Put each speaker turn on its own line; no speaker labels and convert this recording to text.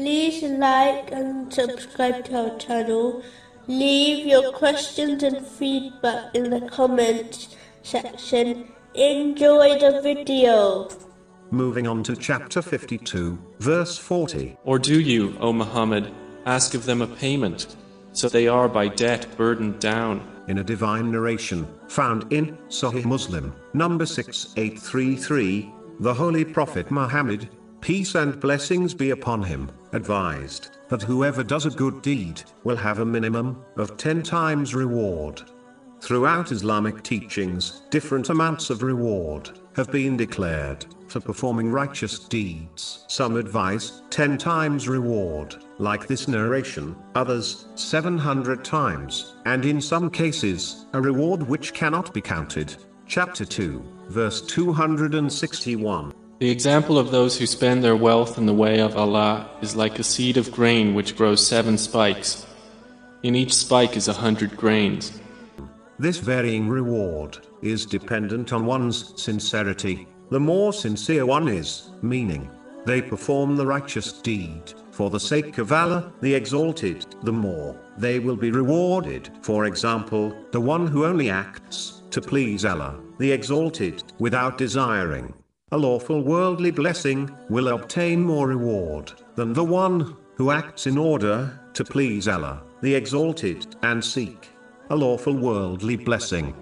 like and subscribe to our channel. Leave your questions and feedback in the comments section. Enjoy the video.
Moving on to chapter 52, verse 40.
Or do you, O Muhammad, ask of them a payment, so they are by debt burdened down?
In a divine narration, found in Sahih Muslim, number 6833, the Holy Prophet Muhammad, peace and blessings be upon him, advised that whoever does a good deed will have a minimum of 10 times reward. Throughout Islamic teachings, different amounts of reward have been declared for performing righteous deeds. Some advise 10 times reward, like this narration, others 700 times, and in some cases, a reward which cannot be counted. Chapter 2, verse 261.
The example of those who spend their wealth in the way of Allah is like a seed of grain which grows seven spikes. In each spike is a hundred grains.
This varying reward is dependent on one's sincerity. The more sincere one is, meaning, they perform the righteous deed for the sake of Allah, the Exalted, the more they will be rewarded. For example, the one who only acts to please Allah, the Exalted, without desiring a lawful worldly blessing, will obtain more reward than the one who acts in order to please Allah, the Exalted, and seek a lawful worldly blessing.